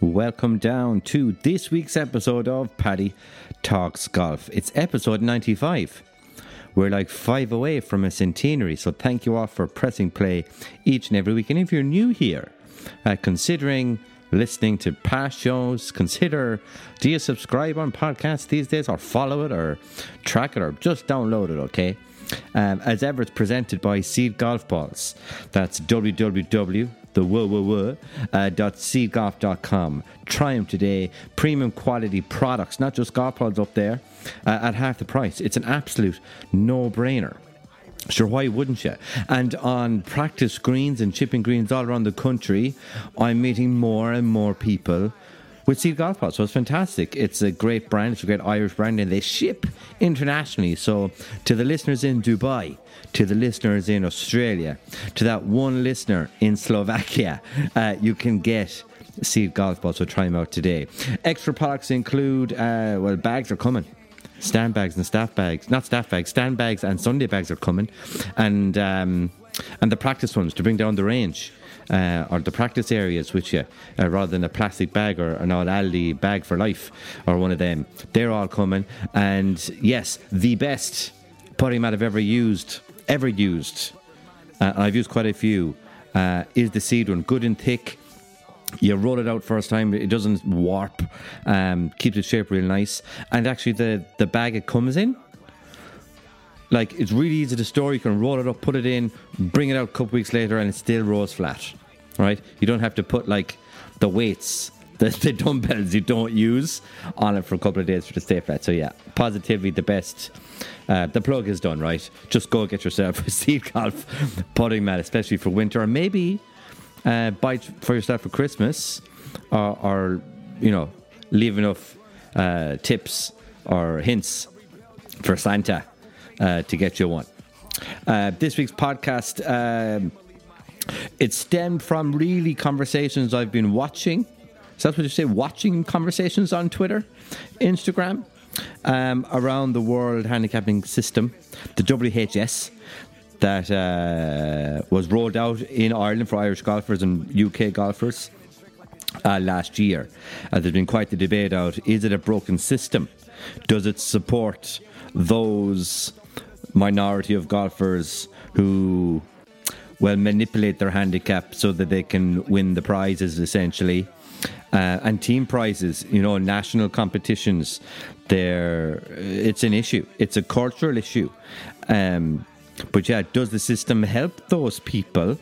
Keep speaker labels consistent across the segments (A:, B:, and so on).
A: Welcome down to this week's episode of Paddy Talks Golf. It's episode 95. We're like five away from a centenary, so thank you all for pressing play each and every week. And if you're new here, uh, considering listening to past shows, consider do you subscribe on podcasts these days, or follow it, or track it, or just download it, okay? Um, as ever, it's presented by Seed Golf Balls. That's www the whoa uh. Try them today. Premium quality products, not just golf balls up there uh, at half the price. It's an absolute no brainer. Sure, why wouldn't you? And on practice greens and chipping greens all around the country, I'm meeting more and more people with Seed Golf Balls. So it's fantastic. It's a great brand. It's a great Irish brand, and they ship internationally. So to the listeners in Dubai, to the listeners in Australia, to that one listener in Slovakia, uh, you can get Seed Golf Balls. So try them out today. Extra products include, uh, well, bags are coming stand bags and staff bags, not staff bags, stand bags and Sunday bags are coming, and um, and the practice ones to bring down the range. Uh, or the practice areas with you, uh, rather than a plastic bag or an old Aldi bag for life, or one of them. They're all coming, and yes, the best putty mat I've ever used, ever used. Uh, I've used quite a few. Uh, is the seed one good and thick? you roll it out first time it doesn't warp um, keeps its shape real nice and actually the the bag it comes in like it's really easy to store you can roll it up put it in bring it out a couple weeks later and it still rolls flat right? You don't have to put like the weights the, the dumbbells you don't use on it for a couple of days for to stay flat. So yeah positively the best uh, the plug is done right? Just go get yourself a seed golf putting mat especially for winter or maybe uh, buy for yourself for Christmas, or, or you know, leave enough uh, tips or hints for Santa uh, to get you one. Uh, this week's podcast um, it stemmed from really conversations I've been watching. So that's what you say, watching conversations on Twitter, Instagram, um, around the world handicapping system, the WHS, that uh, was rolled out in Ireland for Irish golfers and UK golfers uh, last year. Uh, there's been quite the debate out is it a broken system? Does it support those minority of golfers who well manipulate their handicap so that they can win the prizes essentially? Uh, and team prizes, you know, national competitions, there it's an issue. It's a cultural issue. Um, but yeah, does the system help those people?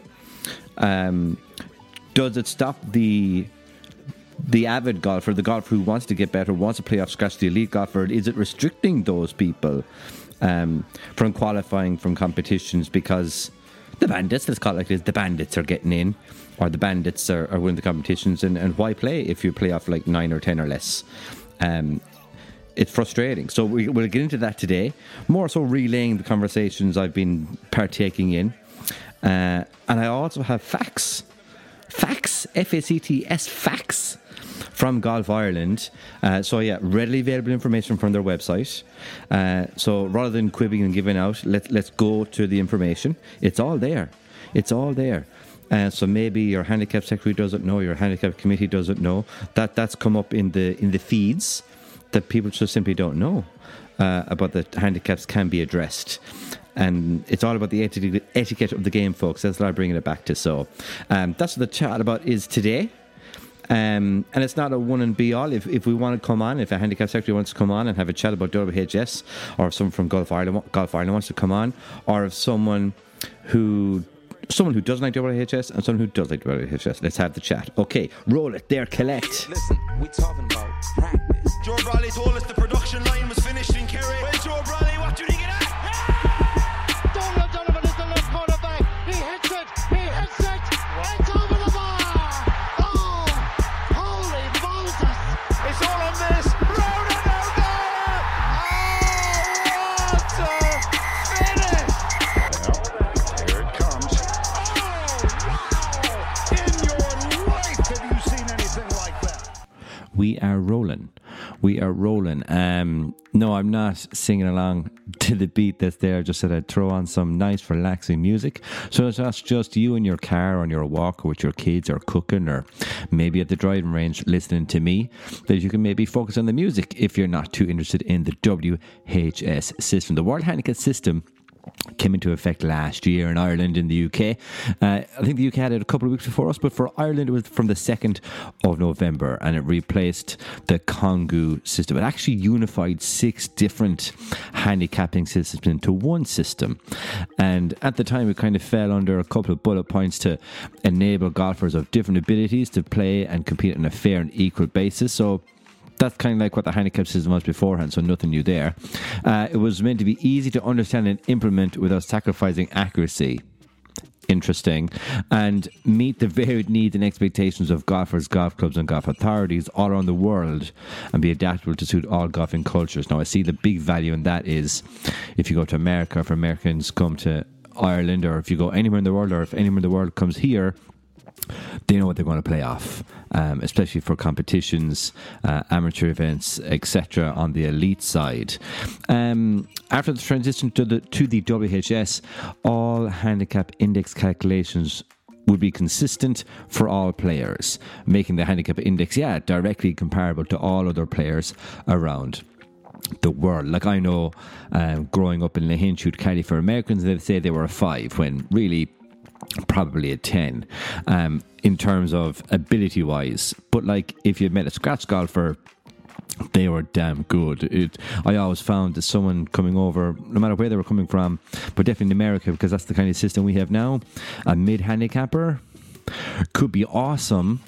A: Um, does it stop the the avid golfer, the golfer who wants to get better, wants to play off scratch, the elite golfer? Is it restricting those people um, from qualifying from competitions because the bandits, let's call it like this, the bandits are getting in, or the bandits are, are winning the competitions, and, and why play if you play off like nine or ten or less? Um, it's frustrating. So we, will get into that today. More so relaying the conversations I've been partaking in. Uh, and I also have facts. Facts, F A C T S, facts from Golf Ireland. Uh, so, yeah, readily available information from their website. Uh, so, rather than quibbing and giving out, let, let's go to the information. It's all there. It's all there. Uh, so maybe your handicap secretary doesn't know, your handicap committee doesn't know. That that's come up in the in the feeds that people just simply don't know uh, about the handicaps can be addressed. And it's all about the etiquette of the game, folks. That's what I'm bringing it back to. So um, that's what the chat about is today. Um, and it's not a one and be all. If, if we want to come on, if a handicap secretary wants to come on and have a chat about WHS, or if someone from Golf Ireland, Golf Ireland wants to come on, or if someone who someone who doesn't like WHS and someone who does like WHS. Let's have the chat. Okay, roll it there, collect. Listen, we talking about practice. Joe Bradley told us the production line was We are rolling. we are rolling. Um, no, I'm not singing along to the beat that's there. Just said I'd throw on some nice, relaxing music. So that's just you in your car on your walk or with your kids or cooking or maybe at the driving range listening to me. That you can maybe focus on the music if you're not too interested in the WHS system. The World Handicap System came into effect last year in Ireland in the UK. Uh, I think the UK had it a couple of weeks before us, but for Ireland it was from the 2nd of November and it replaced the Congu system. It actually unified six different handicapping systems into one system. And at the time it kind of fell under a couple of bullet points to enable golfers of different abilities to play and compete on a fair and equal basis. So that's kind of like what the handicap system was beforehand, so nothing new there. Uh, it was meant to be easy to understand and implement without sacrificing accuracy. Interesting. And meet the varied needs and expectations of golfers, golf clubs, and golf authorities all around the world and be adaptable to suit all golfing cultures. Now, I see the big value in that is if you go to America, if Americans come to Ireland, or if you go anywhere in the world, or if anyone in the world comes here, they know what they're going to play off, um, especially for competitions, uh, amateur events, etc. On the elite side, um, after the transition to the to the WHS, all handicap index calculations would be consistent for all players, making the handicap index, yeah, directly comparable to all other players around the world. Like I know, um, growing up in Lahinch, you'd caddy for Americans, they'd say they were a five, when really probably a 10 um, in terms of ability wise. But like if you met a scratch golfer, they were damn good. It, I always found that someone coming over, no matter where they were coming from, but definitely in America, because that's the kind of system we have now, a mid handicapper could be awesome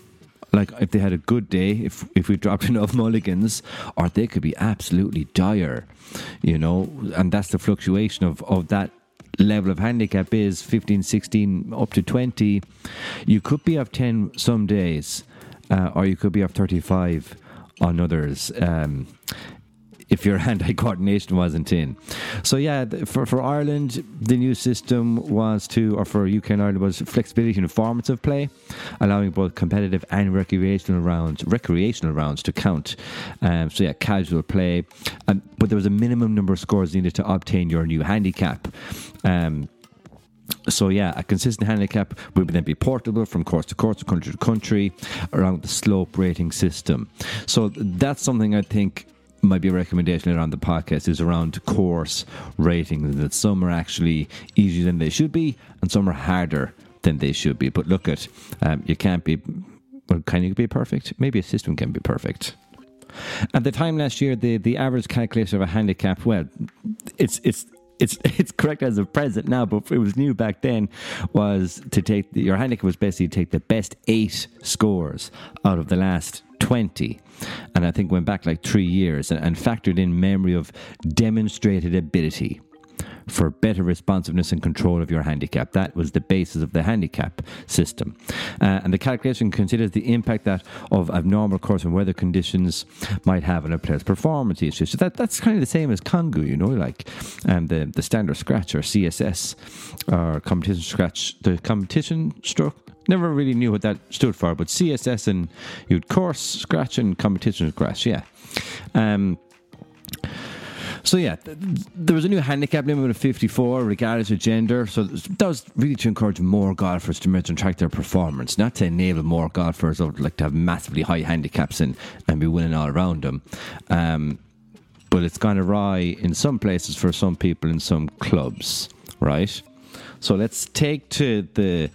A: like if they had a good day, if if we dropped enough mulligans, or they could be absolutely dire, you know, and that's the fluctuation of of that level of handicap is 15, 16, up to 20, you could be off 10 some days, uh, or you could be off 35 on others. Um, if your hand-eye coordination wasn't in. So yeah, for for Ireland, the new system was to, or for UK and Ireland was flexibility in formats of play, allowing both competitive and recreational rounds, recreational rounds to count. Um, so yeah, casual play, um, but there was a minimum number of scores needed to obtain your new handicap. Um, so yeah, a consistent handicap will then be portable from course to course, country to country, around the slope rating system. So that's something I think might be a recommendation around the podcast is around course ratings that some are actually easier than they should be and some are harder than they should be. But look at um, you can't be well, can you be perfect? Maybe a system can be perfect. At the time last year, the, the average calculation of a handicap, well, it's it's it's it's correct as of present now, but it was new back then. Was to take the, your handicap was basically to take the best eight scores out of the last 20. And I think went back like three years and, and factored in memory of demonstrated ability for better responsiveness and control of your handicap. That was the basis of the handicap system. Uh, and the calculation considers the impact that of abnormal course and weather conditions might have on a player's performance issues. So that, that's kind of the same as Congu, you know, like um, the, the standard scratch or CSS or competition scratch, the competition stroke Never really knew what that stood for, but CSS and you'd course scratch and competition scratch, yeah. Um, so yeah, th- there was a new handicap limit of 54, regardless of gender. So that was really to encourage more golfers to measure and track their performance, not to enable more golfers who like to have massively high handicaps and, and be winning all around them. Um, but it's gone awry in some places for some people in some clubs, right? So let's take to the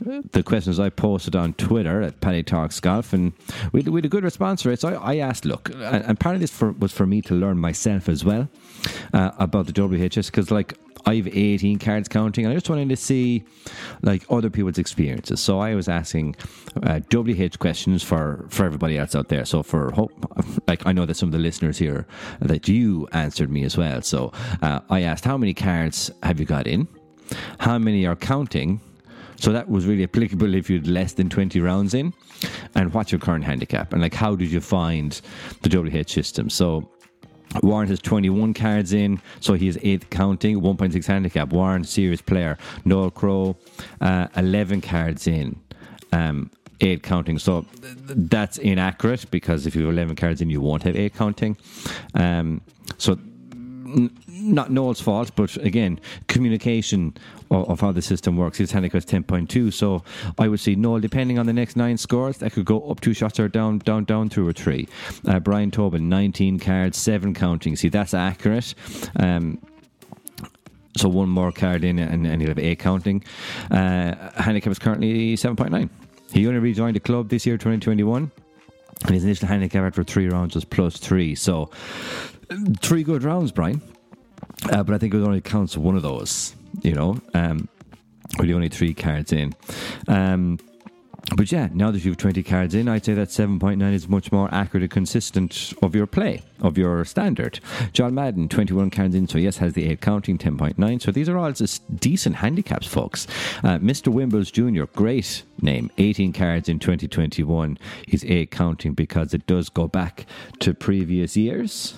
A: the questions I posted on Twitter at Paddy Talks Golf, and we, we had a good response for it. So I, I asked, look, and, and, part of this for, was for me to learn myself as well uh, about the WHS, because like I have 18 cards counting, and I just wanted to see like other people's experiences. So I was asking uh, WH questions for for everybody else out there. So for hope, like I know that some of the listeners here that you answered me as well. So uh, I asked, how many cards have you got in? How many are counting? So that was really applicable if you had less than 20 rounds in. And what's your current handicap? And like, how did you find the WH system? So Warren has 21 cards in, so he is eighth counting, 1.6 handicap. Warren, serious player. Noel Crow, uh, 11 cards in. Um, eight counting. So th- that's inaccurate because if you have 11 cards in, you won't have eight counting. Um, so n- not Noel's fault, but again, communication of, of, how the system works. His handicap is 10.2. So I would see Noel, depending on the next nine scores, that could go up two shots or down, down, down two or three. Uh, Brian Tobin, 19 cards, seven counting. See, that's accurate. Um, so one more card in and, and he'll have eight counting. Uh, handicap is currently 7.9. He only rejoined the club this year, 2021. And his initial handicap after three rounds was plus three. So, three good rounds, Brian. Uh, but I think it only counts one of those, you know, um, with only three cards in. Um, but yeah, now that you've 20 cards in, I'd say that 7.9 is much more accurate and consistent of your play, of your standard. John Madden, 21 cards in, so yes, has the 8 counting, 10.9. So these are all just decent handicaps, folks. Uh, Mr. Wimbles Jr., great name, 18 cards in 2021. He's 8 counting because it does go back to previous years.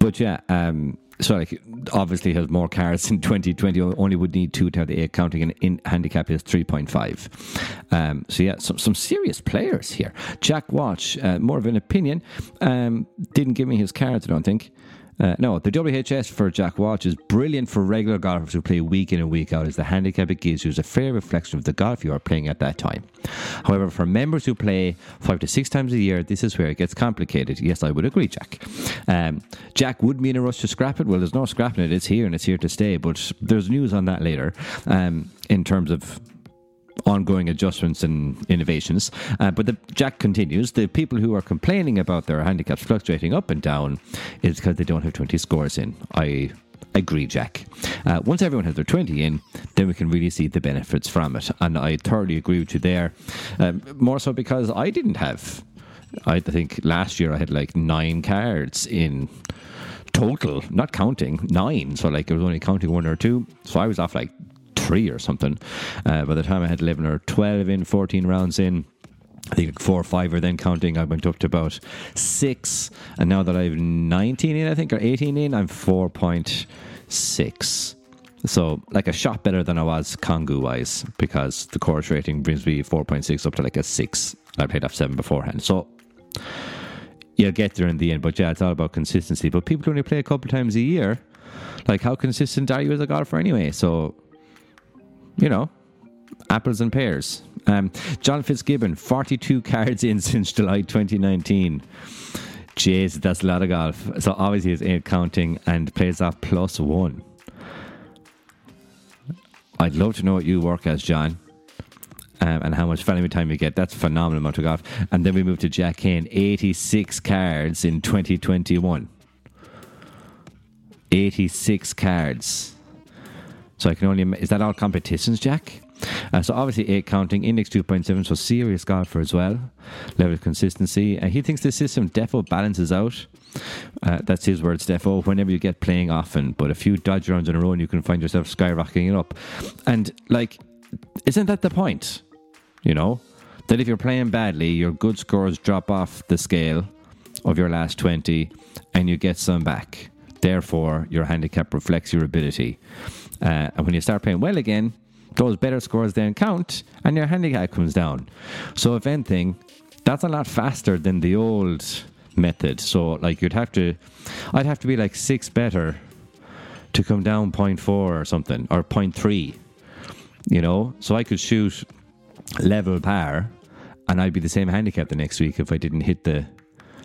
A: But yeah, um, so like obviously has more cards in 2020 only would need two to have the eight counting and in handicap is 3.5 um, so yeah some, some serious players here. Jack Walsh uh, more of an opinion. Um, didn't give me his cards i don't think uh, no, the WHS for Jack Walsh is brilliant for regular golfers who play week in and week out, as the handicap it gives you is a fair reflection of the golf you are playing at that time. However, for members who play five to six times a year, this is where it gets complicated. Yes, I would agree, Jack. Um, Jack would be in a rush to scrap it. Well, there's no scrapping it. It's here and it's here to stay. But there's news on that later um, in terms of ongoing adjustments and innovations. Uh, but the, Jack continues the people who are complaining about their handicaps fluctuating up and down is because they don't have 20 scores in. I agree, Jack. Uh, once everyone has their 20 in, then we can really see the benefits from it. And I thoroughly agree with you there. Um, more so because I didn't have, I think last year I had like nine cards in total, not counting, nine. So like I was only counting one or two. So I was off like three or something. Uh, by the time I had 11 or 12 in, 14 rounds in, I think four or five are then counting. I went up to about six. And now that I have 19 in, I think, or 18 in, I'm 4.6. So, like a shot better than I was Congu wise, because the course rating brings me 4.6 up to like a six. I played off seven beforehand. So, you'll get there in the end. But yeah, it's all about consistency. But people only play a couple times a year. Like, how consistent are you as a golfer anyway? So, you know, apples and pears. Um, John Fitzgibbon, 42 cards in since July 2019. Jeez, that's a lot of golf. So obviously he's counting and plays off plus one. I'd love to know what you work as, John. Um, and how much family time you get. That's phenomenal amount of golf. And then we move to Jack Kane, 86 cards in 2021. 86 cards. So I can only is that all competitions, Jack? Uh, so obviously eight counting, index two point seven, so serious golfer as well. Level of consistency. Uh, he thinks the system defo balances out. Uh, that's his words, defo. Whenever you get playing often, but a few dodge rounds in a row, and you can find yourself skyrocketing it up. And like, isn't that the point? You know that if you're playing badly, your good scores drop off the scale of your last twenty, and you get some back. Therefore, your handicap reflects your ability. Uh, and when you start playing well again, those better scores then count and your handicap comes down. So, if anything, that's a lot faster than the old method. So, like, you'd have to, I'd have to be like six better to come down 0.4 or something, or 0.3, you know? So, I could shoot level par and I'd be the same handicap the next week if I didn't hit the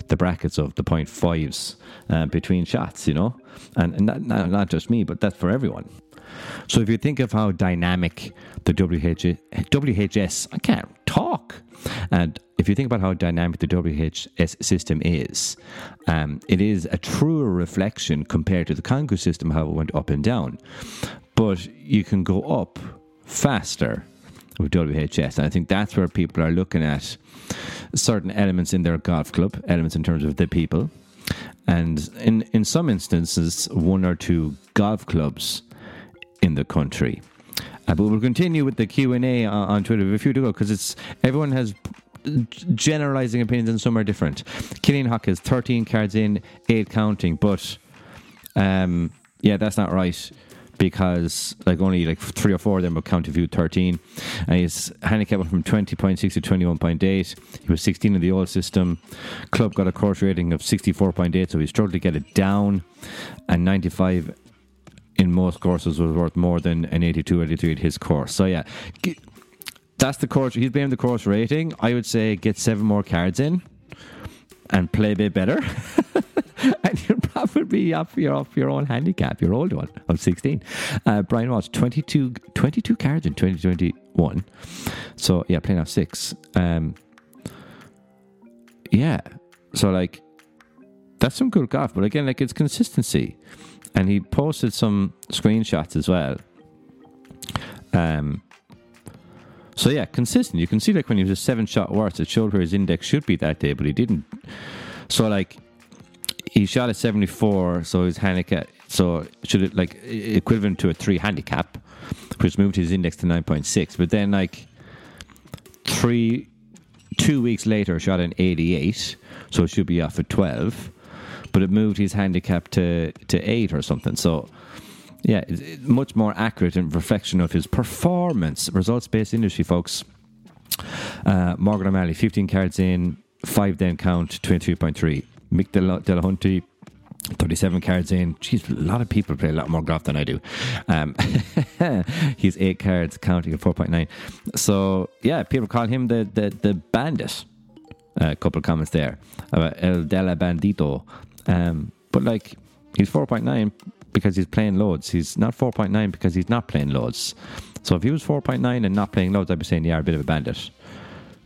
A: the brackets of the point fives uh, between shots, you know, and, and not, not, just me, but that's for everyone. So if you think of how dynamic the WH, WHS, I can't talk. And if you think about how dynamic the WHS system is, um, it is a truer reflection compared to the Congu system, how it went up and down. But you can go up faster with WHS. And I think that's where people are looking at certain elements in their golf club, elements in terms of the people. And in, in some instances, one or two golf clubs in the country. Uh, but we'll continue with the Q and A on, on Twitter. A few to go because it's everyone has generalizing opinions and some are different. Killian Hock has 13 cards in, eight counting, but um, yeah, that's not right because like only like three or four of them were county view 13 and his handicap went from 20.6 to 21.8 he was 16 in the old system club got a course rating of 64.8 so he struggled to get it down and 95 in most courses was worth more than an 82 83 at his course so yeah that's the course he's playing the course rating i would say get seven more cards in and play a bit better and you'll probably be up your off your own handicap, your old one of 16. Uh, Brian Walsh, 22, 22 cards in 2021. So, yeah, playing off six. Um, yeah. So, like, that's some good golf. But again, like, it's consistency. And he posted some screenshots as well. Um, so yeah, consistent. You can see like when he was a seven shot worse, it showed where his index should be that day, but he didn't. So like he shot a 74, so his handicap, so should it like equivalent to a three handicap, which moved his index to 9.6. But then, like three, two weeks later, shot an 88, so it should be off at 12, but it moved his handicap to, to eight or something. So, yeah, much more accurate and reflection of his performance. Results based industry, folks. Uh, Morgan O'Malley, 15 cards in, five then count, 22.3. Mick Delahunty, 37 cards in. Jeez, a lot of people play a lot more golf than I do. Um, he's eight cards, counting at 4.9. So, yeah, people call him the, the, the bandit. A uh, couple of comments there about El Della Bandito. Um, but, like, he's 4.9 because he's playing loads. He's not 4.9 because he's not playing loads. So, if he was 4.9 and not playing loads, I'd be saying, yeah, are a bit of a bandit.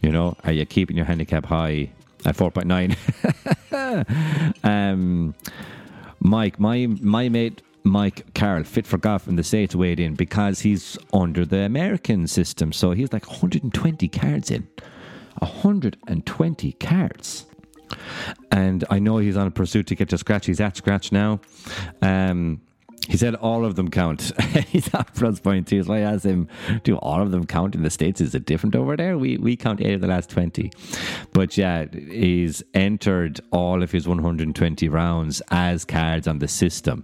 A: You know, are you keeping your handicap high? at 4.9. um, Mike, my my mate Mike Carroll, fit for golf in the States, weighed in because he's under the American system. So he's like 120 cards in. 120 cards. And I know he's on a pursuit to get to scratch. He's at scratch now. Um, he said all of them count. He's at plus point. So I asked him, do all of them count in the States? Is it different over there? We, we count eight of the last 20. But yeah, he's entered all of his 120 rounds as cards on the system.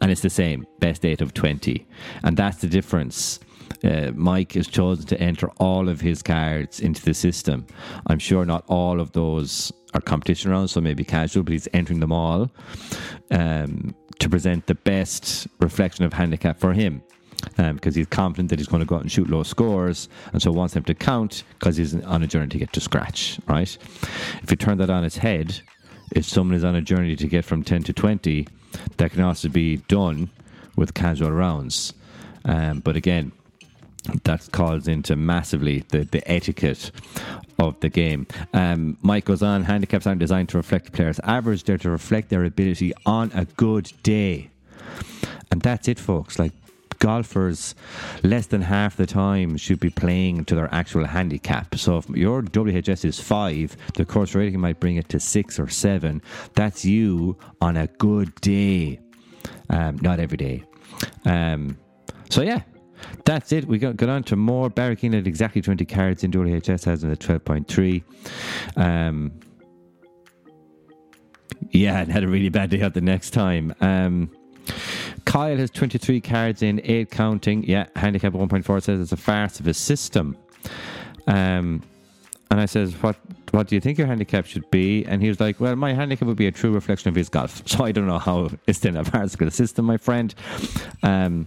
A: And it's the same, best eight of 20. And that's the difference. Uh, Mike has chosen to enter all of his cards into the system. I'm sure not all of those are competition rounds, so maybe casual, but he's entering them all. Um, to present the best reflection of handicap for him. Um, because he's confident that he's going to go out and shoot low scores, and so wants them to count because he's on a journey to get to scratch. Right? If you turn that on its head, if someone is on a journey to get from ten to twenty, that can also be done with casual rounds. Um, but again, that calls into massively the, the etiquette of the game. Um, Mike goes on, handicaps aren't designed to reflect players' average, they're to reflect their ability on a good day. And that's it, folks. Like, golfers less than half the time should be playing to their actual handicap. So if your WHS is five, the course rating might bring it to six or seven. That's you on a good day, um, not every day. Um, so yeah, that's it. We got, got on to more. Keane had exactly 20 cards in WHS, has it at 12.3. Um, yeah, and had a really bad day out the next time. Um, Kyle has 23 cards in, 8 counting. Yeah, handicap 1.4 says it's a farce of a system. Um, and I says, what what do you think your handicap should be? And he was like, well, my handicap would be a true reflection of his golf. So I don't know how it's in a farcical system, my friend. Um,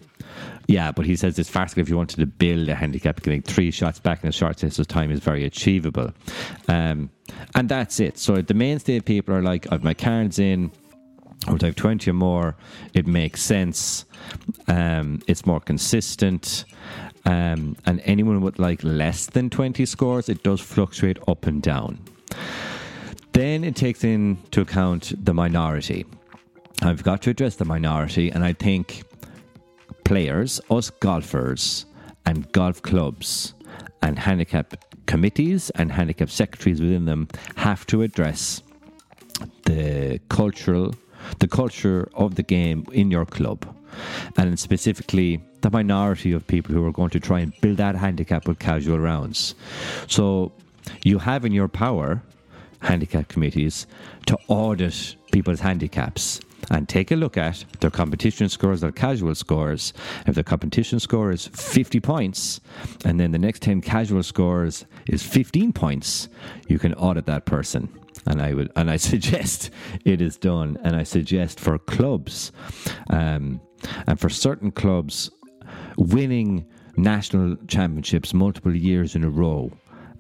A: yeah, but he says it's farcical if you wanted to build a handicap, getting three shots back in a short space of time is very achievable. Um, and that's it. So the mainstay people are like, I've my cards in, I have 20 or more, it makes sense. Um, it's more consistent. Um, and anyone with like less than 20 scores, it does fluctuate up and down. Then it takes into account the minority. I've got to address the minority, and I think players, us golfers, and golf clubs, and handicap committees and handicap secretaries within them have to address the cultural, the culture of the game in your club, and specifically the minority of people who are going to try and build that handicap with casual rounds. So you have in your power handicap committees to audit people's handicaps and take a look at their competition scores, their casual scores. If the competition score is 50 points, and then the next 10 casual scores is 15 points, you can audit that person. And I would, and I suggest it is done. And I suggest for clubs, um, and for certain clubs, winning national championships multiple years in a row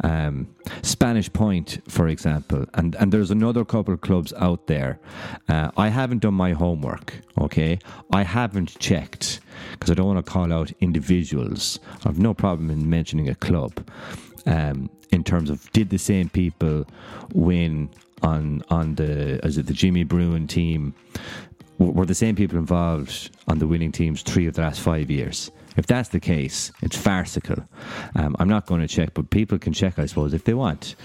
A: um, Spanish Point, for example, and, and there's another couple of clubs out there. Uh, I haven't done my homework, okay? I haven't checked because I don't want to call out individuals. I've no problem in mentioning a club um, in terms of did the same people win on on the as it the Jimmy Bruen team were the same people involved on the winning teams three of the last five years. If that's the case, it's farcical. Um, I'm not going to check, but people can check, I suppose, if they want.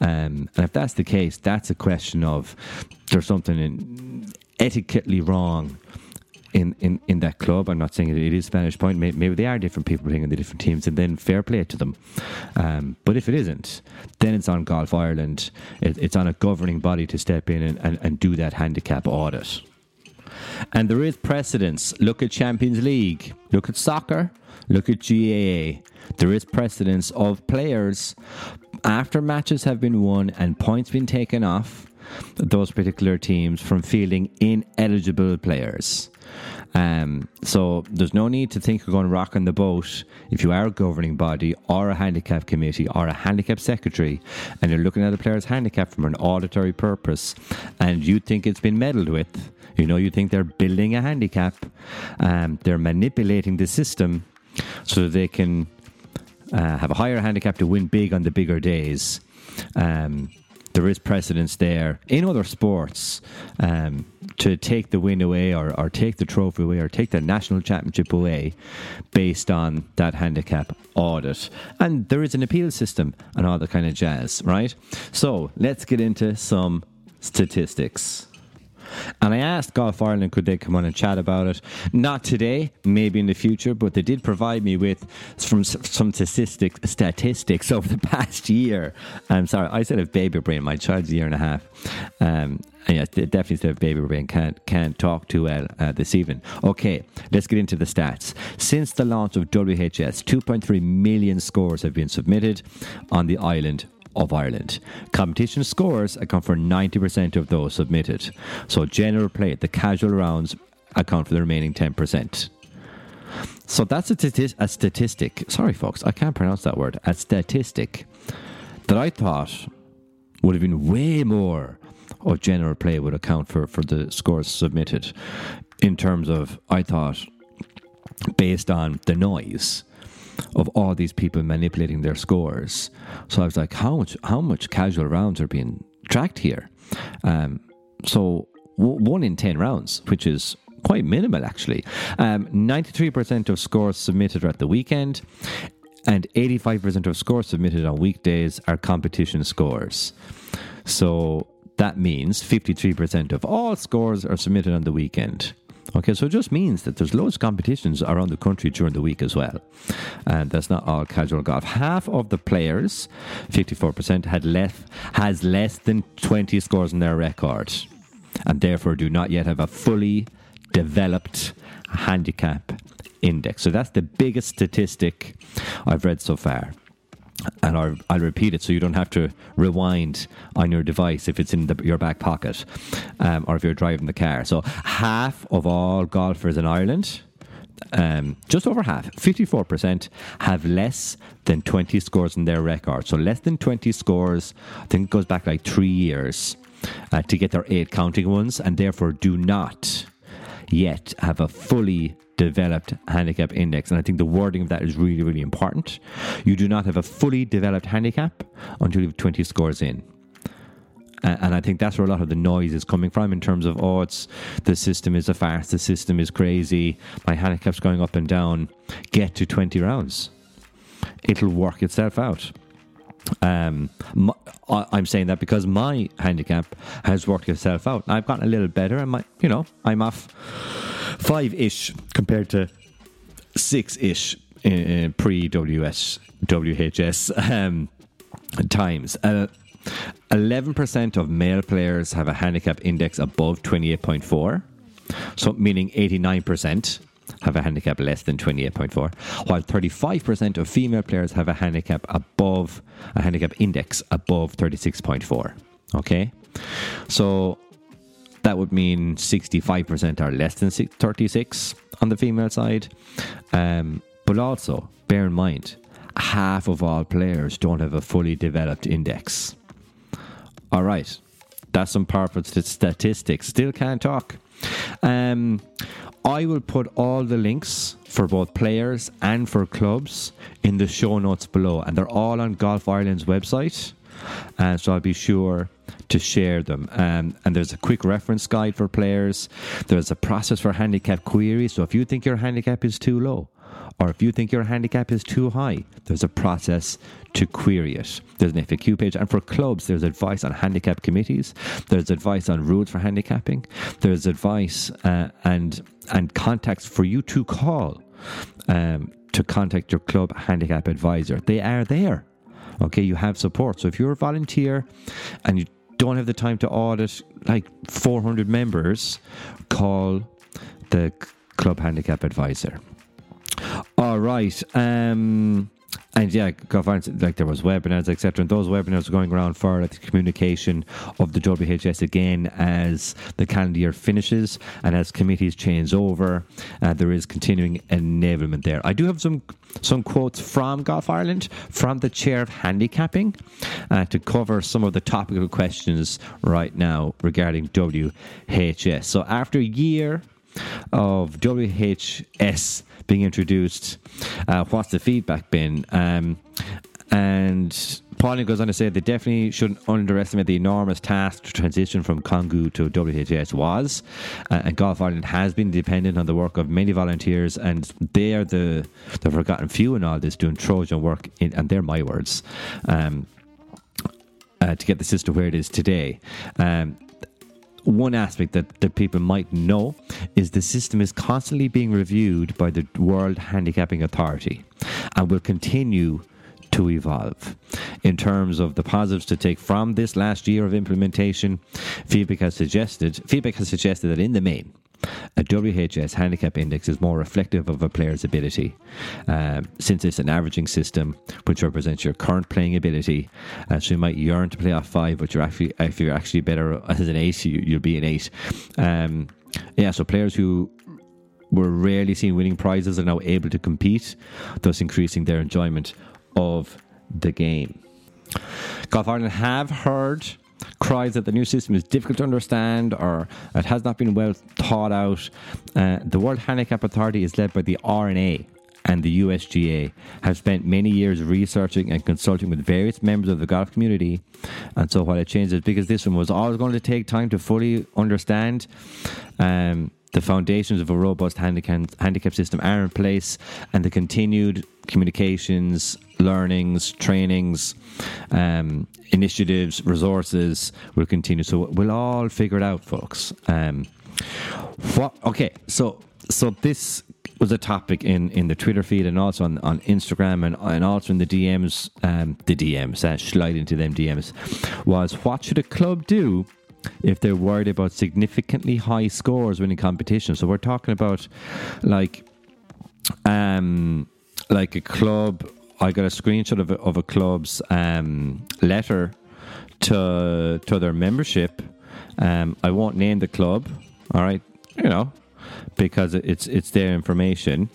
A: Um, and if that's the case, that's a question of there's something in, etiquettely wrong in, in, in that club. I'm not saying it is Spanish Point. Maybe, maybe they are different people playing in the different teams, and then fair play to them. Um, but if it isn't, then it's on Golf Ireland. It, it's on a governing body to step in and, and, and do that handicap audit. And there is precedence. Look at Champions League, look at soccer, look at GAA. There is precedence of players after matches have been won and points been taken off those particular teams from fielding ineligible players. Um, so there's no need to think you're going to rock on the boat if you are a governing body or a handicap committee or a handicap secretary and you're looking at a player's handicap from an auditory purpose and you think it's been meddled with you know, you think they're building a handicap, um, they're manipulating the system so that they can uh, have a higher handicap to win big on the bigger days. Um, there is precedence there in other sports um, to take the win away or, or take the trophy away or take the national championship away based on that handicap audit. And there is an appeal system and all that kind of jazz, right? So let's get into some statistics. And I asked Golf Ireland could they come on and chat about it. Not today, maybe in the future, but they did provide me with from some statistics statistics over the past year. I'm sorry, I said a baby brain. My child's a year and a half. Um, yeah, definitely said baby brain can't can't talk too well uh, this evening. Okay, let's get into the stats. Since the launch of WHS, 2.3 million scores have been submitted on the island of Ireland. Competition scores account for 90% of those submitted. So general play, the casual rounds account for the remaining 10%. So that's a, t- a statistic. Sorry, folks, I can't pronounce that word. A statistic that I thought would have been way more of general play would account for, for the scores submitted in terms of, I thought, based on the noise of all these people manipulating their scores. So I was like, how much how much casual rounds are being tracked here? Um, so w- one in ten rounds, which is quite minimal actually. Um, 93% of scores submitted are at the weekend, and 85% of scores submitted on weekdays are competition scores. So that means 53% of all scores are submitted on the weekend. Okay, so it just means that there's loads of competitions around the country during the week as well. And that's not all casual golf. Half of the players, 54%, had less, has less than 20 scores in their record and therefore do not yet have a fully developed handicap index. So that's the biggest statistic I've read so far and I'll, I'll, repeat it so you don't have to rewind on your device if it's in the, your back pocket um, or if you're driving the car. So, half of all golfers in Ireland, um, just over half, 54%, have less than 20 scores in their record. So, less than 20 scores, I think it goes back like three years uh, to get their eight counting ones, and therefore do not yet have a fully developed handicap index. And I think the wording of that is really, really important. You do not have a fully developed handicap until you have 20 scores in. And I think that's where a lot of the noise is coming from in terms of, oh, it's the system is a farce, the system is crazy, my handicap's going up and down. Get to 20 rounds. It'll work itself out. Um, my, I'm saying that because my handicap has worked itself out. I've gotten a little better, and my, you know, I'm off five ish compared to six ish in pre WS WHS um, times. Uh, 11% of male players have a handicap index above 28.4. so meaning 89% have a handicap less than 28.4, while 35% of female players have a handicap above a handicap index above 36.4. Okay, so that would mean 65% are less than 36 on the female side. Um, but also, bear in mind, half of all players don't have a fully developed index. All right, that's some powerful statistics. Still can't talk. Um, I will put all the links for both players and for clubs in the show notes below, and they're all on Golf Ireland's website. Uh, so I'll be sure to share them. Um, and there's a quick reference guide for players. There's a process for handicap queries. So if you think your handicap is too low, or if you think your handicap is too high, there's a process to query it. There's an FAQ page, and for clubs, there's advice on handicap committees. There's advice on rules for handicapping. There's advice uh, and and contacts for you to call um, to contact your club handicap advisor. They are there. Okay, you have support. So if you're a volunteer and you don't have the time to audit like 400 members, call the club handicap advisor. All right. Um, and yeah, Golf Ireland, like there was webinars, etc. And those webinars are going around for like, the communication of the WHS again as the calendar year finishes and as committees change over. Uh, there is continuing enablement there. I do have some some quotes from Golf Ireland from the chair of handicapping uh, to cover some of the topical questions right now regarding WHS. So after a year of WHS being introduced. Uh, what's the feedback been? Um, and Pauline goes on to say they definitely shouldn't underestimate the enormous task to transition from Congu to WHS was. Uh, and Golf Ireland has been dependent on the work of many volunteers, and they are the, the forgotten few in all this doing Trojan work, in, and they're my words. Um, uh, to get the system where it is today. Um, one aspect that, that people might know is the system is constantly being reviewed by the World Handicapping Authority and will continue to evolve. In terms of the positives to take from this last year of implementation, feedback has suggested feedback has suggested that in the main, a WHS handicap index is more reflective of a player's ability, um, since it's an averaging system which represents your current playing ability. Uh, so you might yearn to play off five, but you're actually if you're actually better as an ace, you, will be an eight. Um, yeah, so players who were rarely seen winning prizes are now able to compete, thus increasing their enjoyment of the game. Golf Ireland have heard cries that the new system is difficult to understand or it has not been well thought out. Uh, the World Handicap Authority is led by the R&A and the USGA have spent many years researching and consulting with various members of the golf community. And so while it changes, because this one was always going to take time to fully understand, um, the foundations of a robust handicap, handicap system are in place, and the continued communications, learnings, trainings, um, initiatives, resources will continue. So we'll all figure it out, folks. Um, what? Okay, so so this was a topic in, in the Twitter feed and also on, on Instagram and, and also in the DMs, um, the DMs, uh, slide into them DMs, was what should a club do if they're worried about significantly high scores winning competitions. So we're talking about like um like a club I got a screenshot of a, of a club's um, letter to to their membership. Um, I won't name the club, all right, you know, because it's it's their information.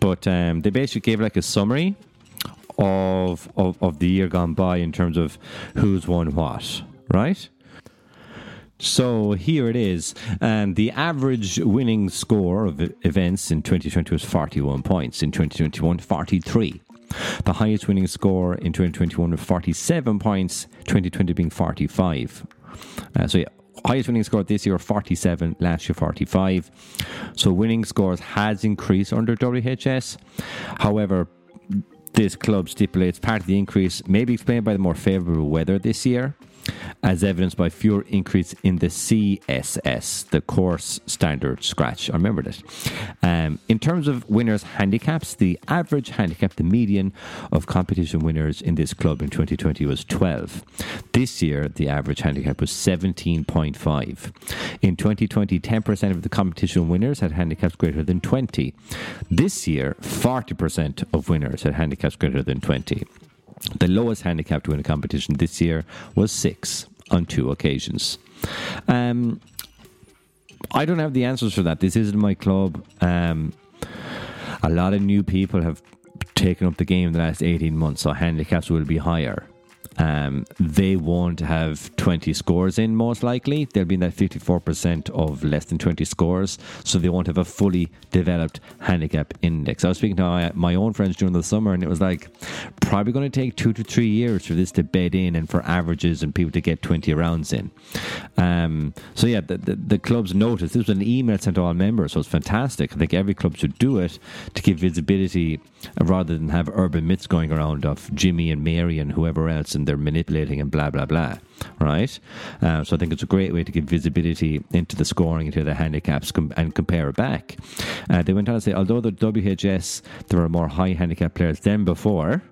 A: But um, they basically gave like a summary of, of of the year gone by in terms of who's won what, right? So here it is. Um, the average winning score of events in 2020 was 41 points. In 2021, 43. The highest winning score in 2021 was 47 points, 2020 being 45. Uh, so yeah, highest winning score this year 47 last year 45 so winning scores has increased under WHS however this club stipulates part of the increase may be explained by the more favourable weather this year as evidenced by fewer increase in the CSS, the course standard scratch. I remember that. Um, in terms of winners' handicaps, the average handicap, the median of competition winners in this club in 2020 was 12. This year, the average handicap was 17.5. In 2020, 10% of the competition winners had handicaps greater than 20. This year, 40% of winners had handicaps greater than 20. The lowest handicap to win a competition this year was six on two occasions. Um, I don't have the answers for that. This isn't my club. Um, a lot of new people have taken up the game in the last 18 months, so handicaps will be higher. Um, they won't have 20 scores in, most likely. They'll be in that 54% of less than 20 scores, so they won't have a fully developed handicap index. I was speaking to my, own friends during the summer, and it was like probably going to take two to three years for this to bed in and for averages and people to get 20 rounds in. Um, so, yeah, the, the, the clubs noticed this was an email sent to all members, so it's fantastic. I think every club should do it to give visibility rather than have urban myths going around of Jimmy and Mary and whoever else and they're manipulating and blah blah blah right uh, so I think it's a great way to give visibility into the scoring into the handicaps com- and compare it back uh, they went on to say although the WHS there are more high handicap players than before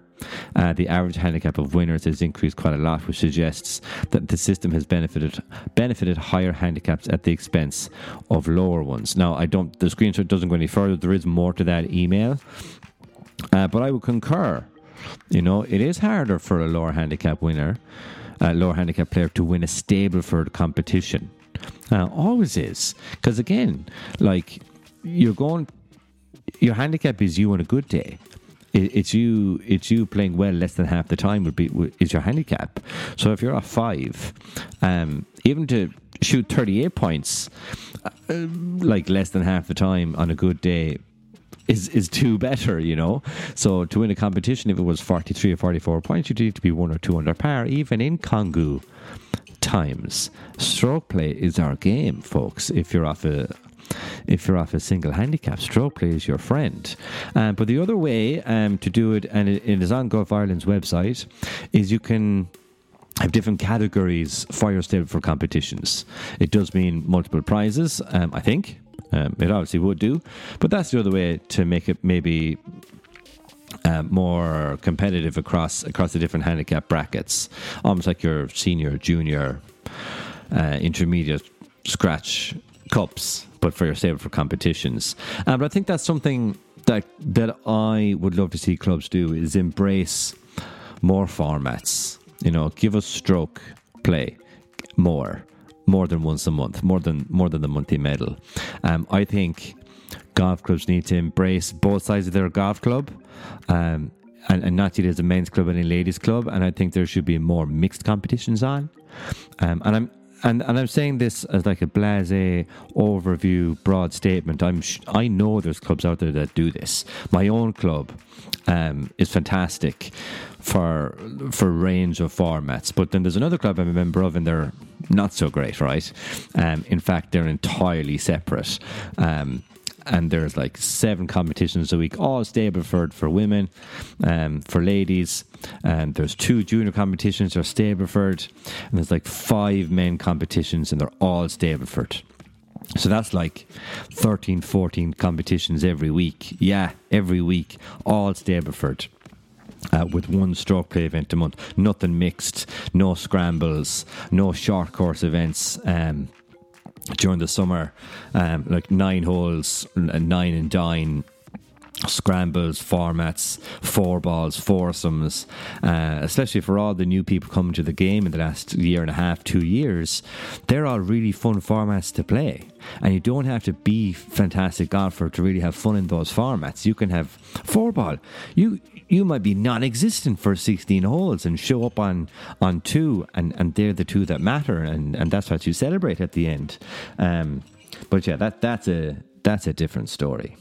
A: uh, the average handicap of winners has increased quite a lot, which suggests that the system has benefited benefited higher handicaps at the expense of lower ones. Now, I don't. The screenshot doesn't go any further. There is more to that email, uh, but I would concur. You know, it is harder for a lower handicap winner, a lower handicap player, to win a Stableford competition. Uh, always is, because again, like you're going, your handicap is you on a good day. It, it's you. It's you playing well less than half the time would be is your handicap. So if you're a five, um, even to shoot 38 points, uh, like less than half the time on a good day is is two better, you know. So to win a competition, if it was forty three or forty four points, you'd need to be one or two under par, even in Congu times. Stroke play is our game, folks. If you're off a if you're off a single handicap, stroke play is your friend. Um, but the other way um, to do it, and it, is on Golf Ireland's website, is you can have different categories for your Stableford competitions. It does mean multiple prizes, um, I think. Um, it obviously would do, but that's the other way to make it maybe uh, more competitive across across the different handicap brackets, almost like your senior, junior, uh, intermediate scratch cups, but for your Stableford competitions. Uh, but I think that's something that that I would love to see clubs do is embrace more formats. You know, give us stroke play more more than once a month, more than more than the monthly medal. Um, I think golf clubs need to embrace both sides of their golf club. Um, and, and not see it as a men's club and a ladies club, and I think there should be more mixed competitions on. Um, and I'm and, and I'm saying this as like a blasé overview, broad statement. I'm sh- I know there's clubs out there that do this. My own club um, is fantastic for for range of formats, but then there's another club I'm a member of, and they're not so great, right? Um, in fact, they're entirely separate. Um, and there's like seven competitions a week, all Stableford for women, um, for ladies, and there's two junior competitions, are Stableford, and there's like five men competitions, and they're all Stableford. So that's like 13, 14 competitions every week. Yeah, every week, all Stableford. Uh, with one stroke play event a month, nothing mixed, no scrambles, no short course events. Um, during the summer, um, like nine holes, nine and dine scrambles, formats, four balls, foursomes, uh, especially for all the new people coming to the game in the last year and a half, two years, they're all really fun formats to play. And you don't have to be fantastic golfer to really have fun in those formats. You can have four ball. You you might be non-existent for 16 holes and show up on on two, and and they're the two that matter, and and that's what you celebrate at the end. Um, but yeah, that that's a that's a different story.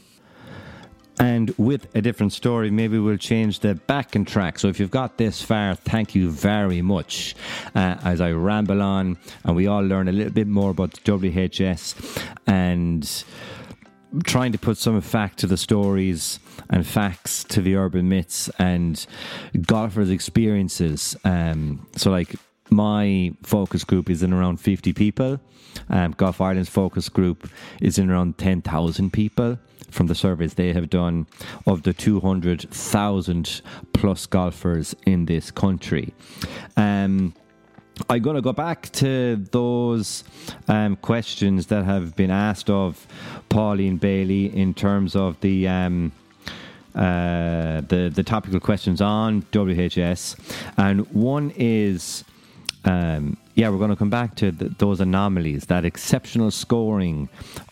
A: And with a different story, maybe we'll change the back and track. So if you've got this far, thank you very much. Uh, as I ramble on and we all learn a little bit more about the WHS and trying to put some fact to the stories and facts to the urban myths and golfers' experiences. Um, so, like, my focus group is in around 50 people. Um, Golf Ireland's focus group is in around 10,000 people from the surveys they have done of the 200,000 plus golfers in this country. Um, I'm going to go back to those um, questions that have been asked of Pauline Bailey in terms of the. Um, uh, the the topical questions on WHS, and one is, um, yeah, we're going to come back to those anomalies, that exceptional scoring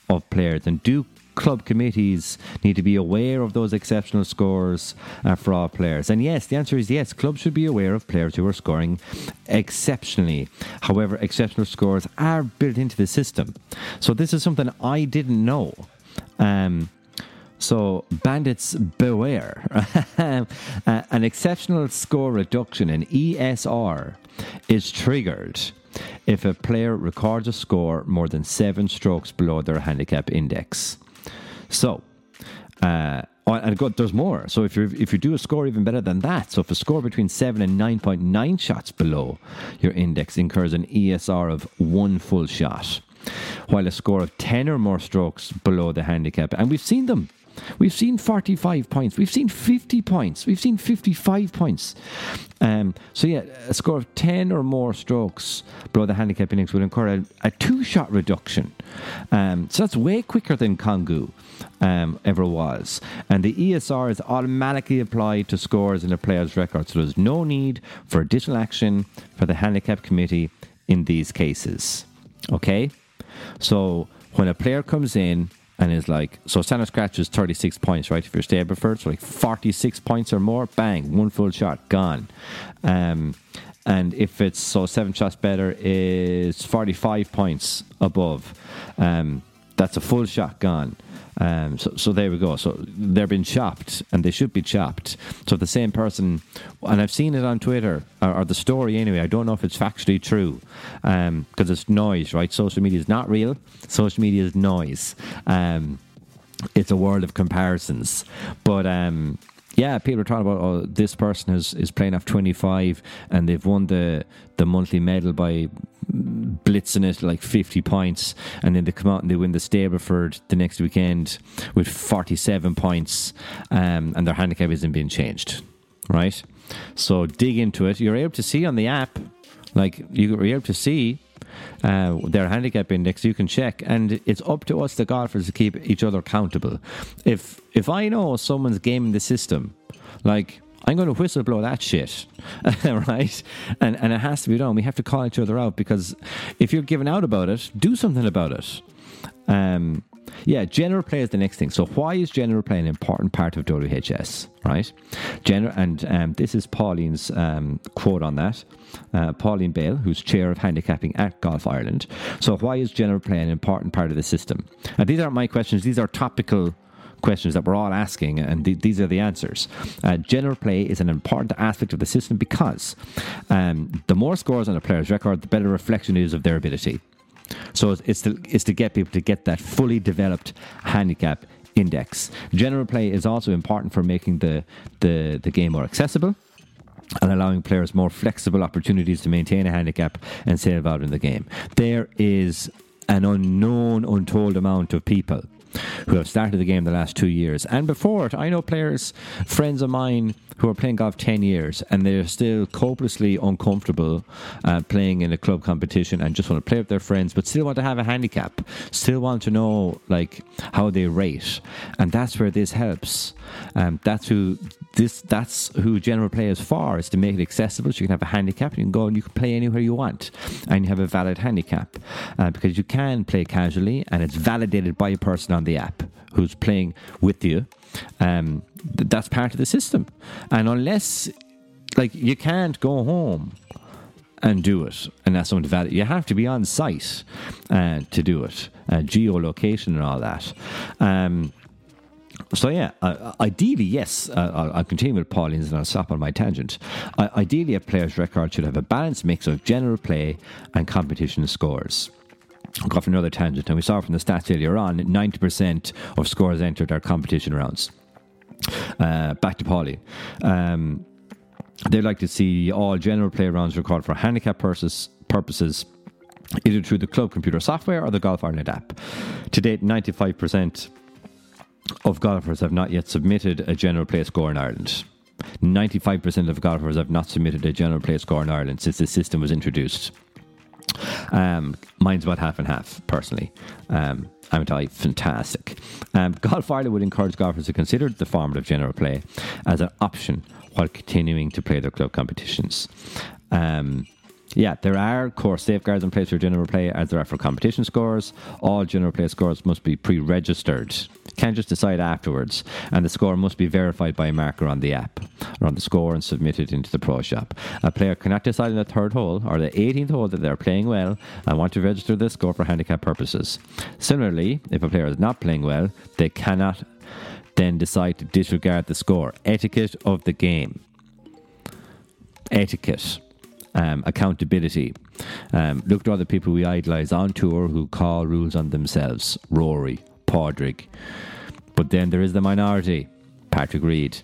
A: of players, and do club committees need to be aware of those exceptional scores uh, for all players? And yes, the answer is yes. Clubs should be aware of players who are scoring exceptionally. However, exceptional scores are built into the system. So this is something I didn't know. Um, so, bandits beware. uh, an exceptional score reduction in ESR is triggered if a player records a score more than seven strokes below their handicap index. So, uh, and God, there's more. So if you if you do a score even better than that, so if a score between seven and nine point nine shots below your index incurs an ESR of one full shot, while a score of ten or more strokes below the handicap, and we've seen them We've seen 45 points. We've seen 50 points. We've seen 55 points. Um, so, yeah, a score of 10 or more strokes below the handicap index would incur a, a two shot reduction. Um, so, that's way quicker than Congu um, ever was. And the ESR is automatically applied to scores in a player's record. So, there's no need for additional action for the handicap committee in these cases. Okay? So, when a player comes in, and is like so standard scratch is 36 points right? If you're Stableford so like 46 points or more bang one full shot gone. Um, and if it's so seven shots better is 45 points above. Um, that's a full shot gone um, so, so there we go. So they're being chopped, and they should be chopped. So the same person, and I've seen it on Twitter or, or the story anyway. I don't know if it's factually true because um, it's noise, right? Social media is not real. Social media is noise. Um, it's a world of comparisons, but um, yeah, people are talking about oh, this person is, is playing off 25 and they've won the, the monthly medal by blitzing it like 50 points and then they come out and they win the Stableford the next weekend with 47 points um, and their handicap isn't being changed, right? So dig into it. You're able to see on the app, like you're able to see uh, their handicap index, you can check, and it's up to us, the golfers, to keep each other accountable. If if I know someone's gaming the system, like I'm going to whistleblow that shit, right? And and it has to be done. We have to call each other out because if you're giving out about it, do something about it. Um, yeah, general play is the next thing. So, why is general play an important part of WHS, right? General, and um, this is Pauline's um, quote on that. Uh, Pauline Bale, who's chair of handicapping at Golf Ireland. So, why is general play an important part of the system? And these aren't my questions; these are topical questions that we're all asking, and th- these are the answers. Uh, general play is an important aspect of the system because um, the more scores on a player's record, the better reflection is of their ability. So it's to, it's to get people to get that fully developed handicap index. General play is also important for making the, the, the game more accessible and allowing players more flexible opportunities to maintain a handicap and sail out in the game. There is an unknown, untold amount of people who have started the game the last two years. And before it, I know players, friends of mine, who are playing golf 10 years and they're still copiously uncomfortable uh, playing in a club competition and just want to play with their friends, but still want to have a handicap, still want to know like how they rate. And that's where this helps. Um, that's who this that's who general play is for is to make it accessible so you can have a handicap you can go and you can play anywhere you want. And you have a valid handicap uh, because you can play casually and it's validated by a person on the app who's playing with you. Um, th- that's part of the system. And unless like you can't go home and do it and that's something valid you have to be on site uh, to do it uh, geolocation and all that. Um, so yeah, uh, ideally, yes. Uh, I'll, continue with Pauline's and I'll stop on my tangent. Uh, ideally, a player's record should have a balanced mix of general play and competition scores. I'll go off another tangent, and we saw from the stats earlier on, ninety percent of scores entered are competition rounds. Uh, back to Pauline. Um, They'd like to see all general play rounds recorded for handicap purposes, purposes either through the club computer software or the Golf Ireland app. To date, 95% of golfers have not yet submitted a general play score in Ireland. 95% of golfers have not submitted a general play score in Ireland since the system was introduced. Um, mine's about half and half, personally. Um, I'm you, fantastic. Um, Golf Ireland would encourage golfers to consider the format of general play as an option while continuing to play their club competitions. Um, yeah, there are core safeguards in place for general play as there are for competition scores. All general play scores must be pre registered. Can't just decide afterwards. And the score must be verified by a marker on the app or on the score and submitted into the pro shop. A player cannot decide in the third hole or the 18th hole that they're playing well and want to register the score for handicap purposes. Similarly, if a player is not playing well, they cannot then decide to disregard the score. Etiquette of the game. Etiquette um, accountability. Um, look to other people we idolise on tour who call rules on themselves. Rory, Padraig. But then there is the minority, Patrick Reed.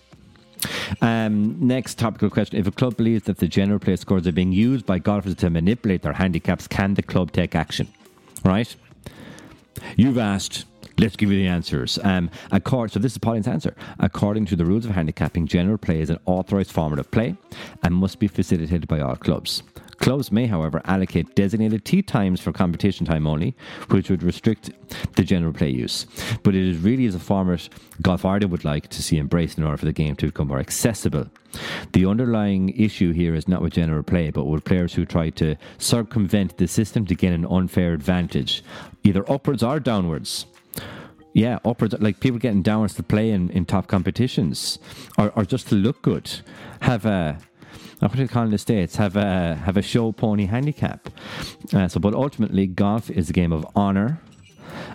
A: Um, next topical question. If a club believes that the general play scores are being used by golfers to manipulate their handicaps, can the club take action? Right? You've asked Let's give you the answers. Um, so this is Pauline's answer. According to the rules of handicapping, general play is an authorised format of play and must be facilitated by all clubs. Clubs may, however, allocate designated tee times for competition time only, which would restrict the general play use. But it is really is a format Golf Ireland would like to see embraced in order for the game to become more accessible. The underlying issue here is not with general play, but with players who try to circumvent the system to gain an unfair advantage, either upwards or downwards yeah, upwards like people getting downwards to play in, in top competitions or, or just to look good. Have a in the states? Have a have a show pony handicap. Uh, so, but ultimately, golf is a game of honor,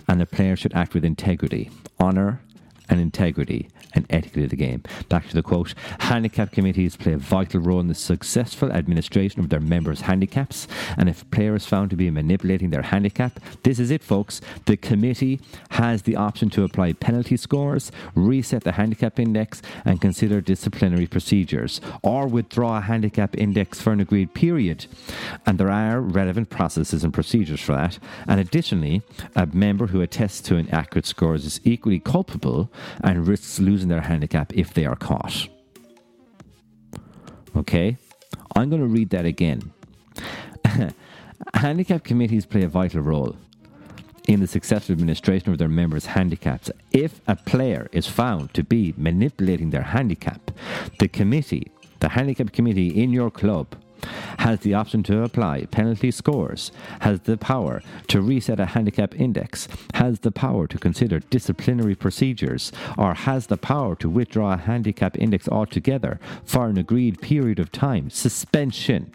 A: and the player should act with integrity, honor, and integrity and etiquette of the game. Back to the quote Handicap committees play a vital role in the successful administration of their members' handicaps, and if a player is found to be manipulating their handicap, this is it, folks. The committee has the option to apply penalty scores, reset the handicap index, and consider disciplinary procedures, or withdraw a handicap index for an agreed period. And there are relevant processes and procedures for that. And additionally, a member who attests to inaccurate scores is equally culpable and risks losing their handicap if they are caught. Okay? I'm going to read that again. handicap committees play a vital role in the successful administration of their members' handicaps. If a player is found to be manipulating their handicap, the committee, the handicap committee in your club, has the option to apply penalty scores, has the power to reset a handicap index, has the power to consider disciplinary procedures, or has the power to withdraw a handicap index altogether for an agreed period of time. Suspension.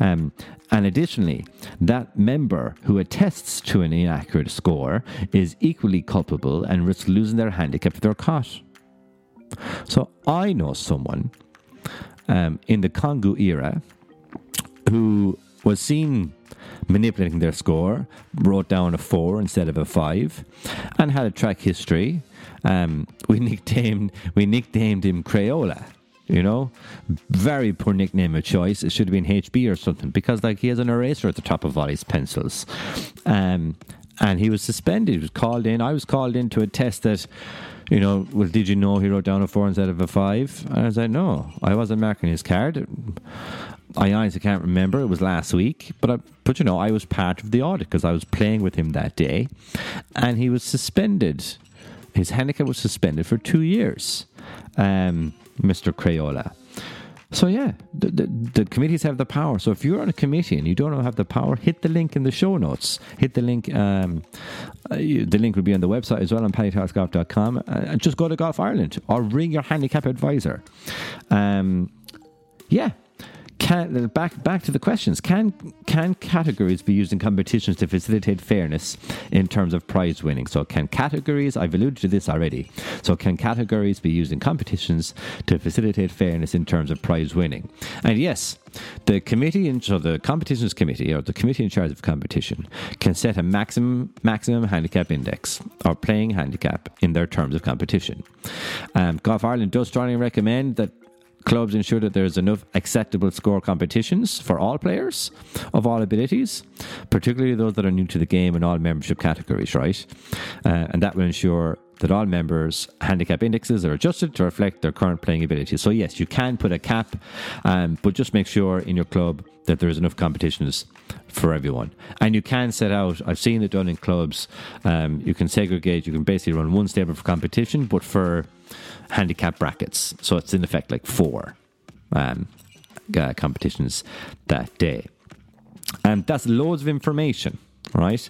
A: Um, and additionally, that member who attests to an inaccurate score is equally culpable and risks losing their handicap if they're caught. So I know someone um, in the Congu era who was seen manipulating their score, wrote down a four instead of a five, and had a track history. Um, we nicknamed we nicknamed him Crayola. You know, very poor nickname of choice. It should have been HB or something because, like, he has an eraser at the top of all his pencils. Um, and he was suspended. He was called in. I was called in to attest that, you know, well, did you know he wrote down a four instead of a five? And I was like, no, I wasn't marking his card. I honestly can't remember. It was last week, but I, but you know, I was part of the audit because I was playing with him that day, and he was suspended. His handicap was suspended for two years, um, Mr. Crayola. So yeah, the, the, the, committees have the power. So if you're on a committee and you don't have the power, hit the link in the show notes. Hit the link. Um, uh, the link will be on the website as well on paddytalksgolf.com. Uh, just go to Golf Ireland or ring your handicap advisor. Um, yeah, can, back back to the questions. Can can categories be used in competitions to facilitate fairness in terms of prize winning? So can categories? I've alluded to this already. So can categories be used in competitions to facilitate fairness in terms of prize winning? And yes, the committee, in, so the competitions committee or the committee in charge of competition can set a maximum maximum handicap index or playing handicap in their terms of competition. Um, Golf Ireland does strongly recommend that Clubs ensure that there's enough acceptable score competitions for all players of all abilities, particularly those that are new to the game in all membership categories, right? Uh, and that will ensure that all members' handicap indexes are adjusted to reflect their current playing abilities. So, yes, you can put a cap, um, but just make sure in your club that there's enough competitions for everyone. And you can set out, I've seen it done in clubs, um, you can segregate, you can basically run one Stableford competition, but for handicap brackets. So it's in effect like four um, uh, competitions that day. And that's loads of information, right?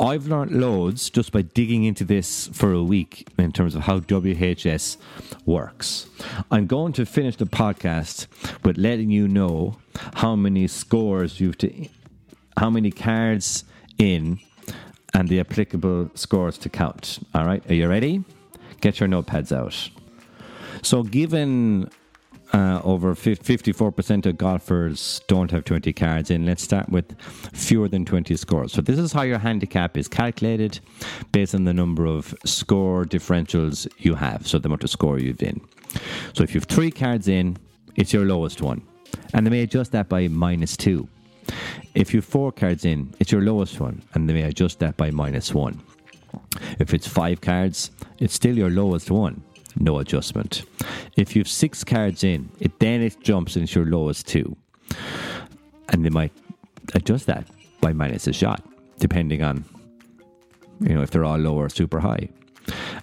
A: I've learned loads just by digging into this for a week in terms of how WHS works. I'm going to finish the podcast with letting you know how many scores you've to, how many cards in, and the applicable scores to count. All right, are you ready? Get your notepads out. So, given uh, over 54% of golfers don't have 20 cards in, let's start with fewer than 20 scores. So, this is how your handicap is calculated based on the number of score differentials you have, so the amount of score you've in. So, if you have three cards in, it's your lowest one. And they may adjust that by minus two. If you have four cards in, it's your lowest one, and they may adjust that by minus one. If it's five cards, it's still your lowest one no adjustment. If you have six cards in, it then it jumps into your lowest two, and they might adjust that by minus a shot, depending on you know if they're all low or super high.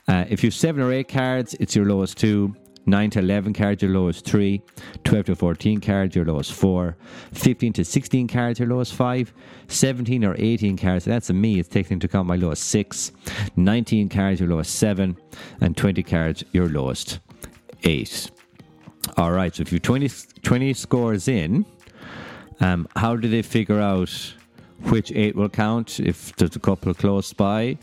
A: Uh, if you have seven or eight cards, it's your lowest two. 9 to 11 cards, your lowest 3. 12 to 14 cards, your lowest 4. 15 to 16 cards, your lowest 5. 17 or 18 cards, that's a me, it's taking into account my lowest 6. 19 cards, your lowest 7. And 20 cards, your lowest 8. All right, so if you 20, 20 scores in, um, how do they figure out which 8 will count if there's a couple close by?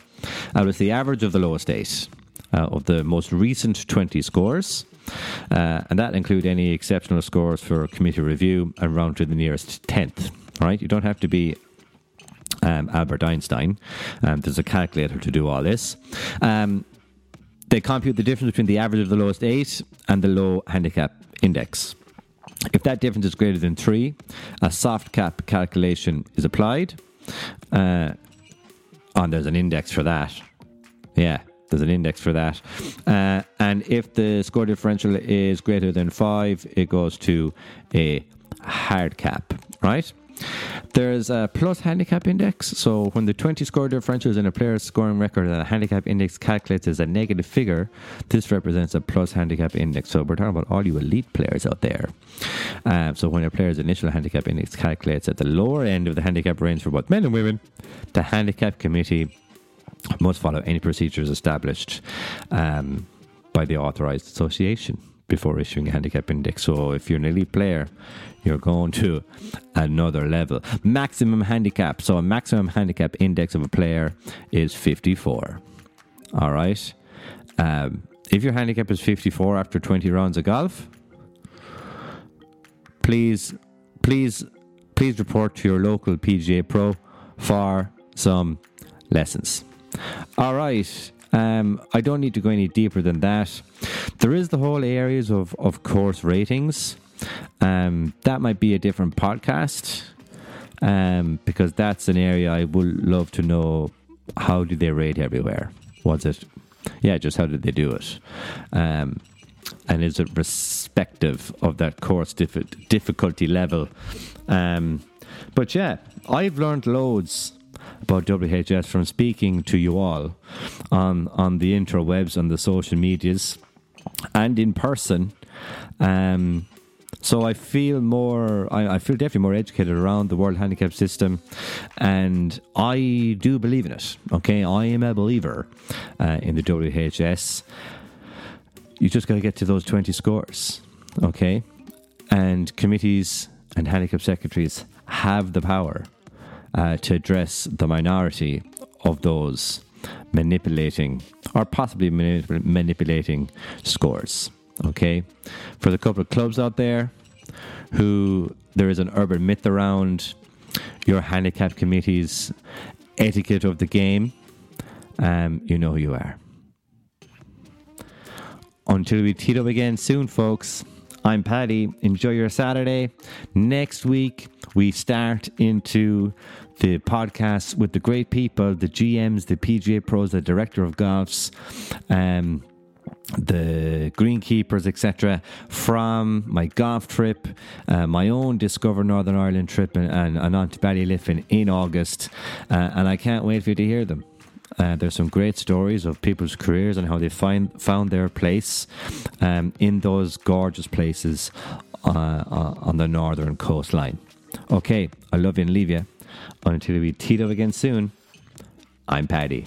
A: Uh, it's the average of the lowest 8 uh, of the most recent 20 scores. Uh, and that include any exceptional scores for committee review and round to the nearest 10th. Right? You don't have to be um, Albert Einstein. Um, there's a calculator to do all this. Um, they compute the difference between the average of the lowest eight and the low handicap index. If that difference is greater than three, a soft cap calculation is applied. Uh, and there's an index for that. Yeah, there's an index for that. Uh, and if the score differential is greater than five, it goes to a hard cap, right? There's a plus handicap index. So when the 20 score differential is in a player's scoring record and a handicap index calculates as a negative figure, this represents a plus handicap index. So we're talking about all you elite players out there. Um, so when a player's initial handicap index calculates at the lower end of the handicap range for both men and women, the handicap committee must follow any procedures established um, by the authorized association before issuing a handicap index. So if you're an elite player, you're going to another level. Maximum handicap. So a maximum handicap index of a player is 54. All right. Um, if your handicap is 54 after 20 rounds of golf, please, please, please report to your local PGA Pro for some lessons. All right. Um, I don't need to go any deeper than that. There is the whole areas of, of course ratings. Um, that might be a different podcast um, because that's an area I would love to know how do they rate everywhere? Was it, yeah, just how did they do it? Um, and is it respective of that course difficulty level? Um, but yeah, I've learned loads about WHS from speaking to you all on on the interwebs, on the social medias, and in person. Um, so I feel more, I, I, feel definitely more educated around the World Handicap System, and I do believe in it. Okay, I am a believer uh, in the WHS. You just got to get to those 20 scores. Okay, and committees and handicap secretaries have the power uh, to address the minority of those manipulating or possibly manip- manipulating scores. Okay, for the couple of clubs out there who there is an urban myth around your handicap committee's etiquette of the game, um, you know who you are. Until we tee up again soon, folks, I'm Paddy. Enjoy your Saturday. Next week, we start into the podcast with the great people, the GMs, the PGA pros, the director of golfs. Um, the greenkeepers, etc., from my golf trip, uh, my own Discover Northern Ireland trip, and, and, and on to Ballyliffin in August. Uh, and I can't wait for you to hear them. Uh, there's some great stories of people's careers and how they find found their place um, in those gorgeous places uh, uh on the northern coastline. Okay, I love you and leave you. Until we teed up again soon, I'm Paddy.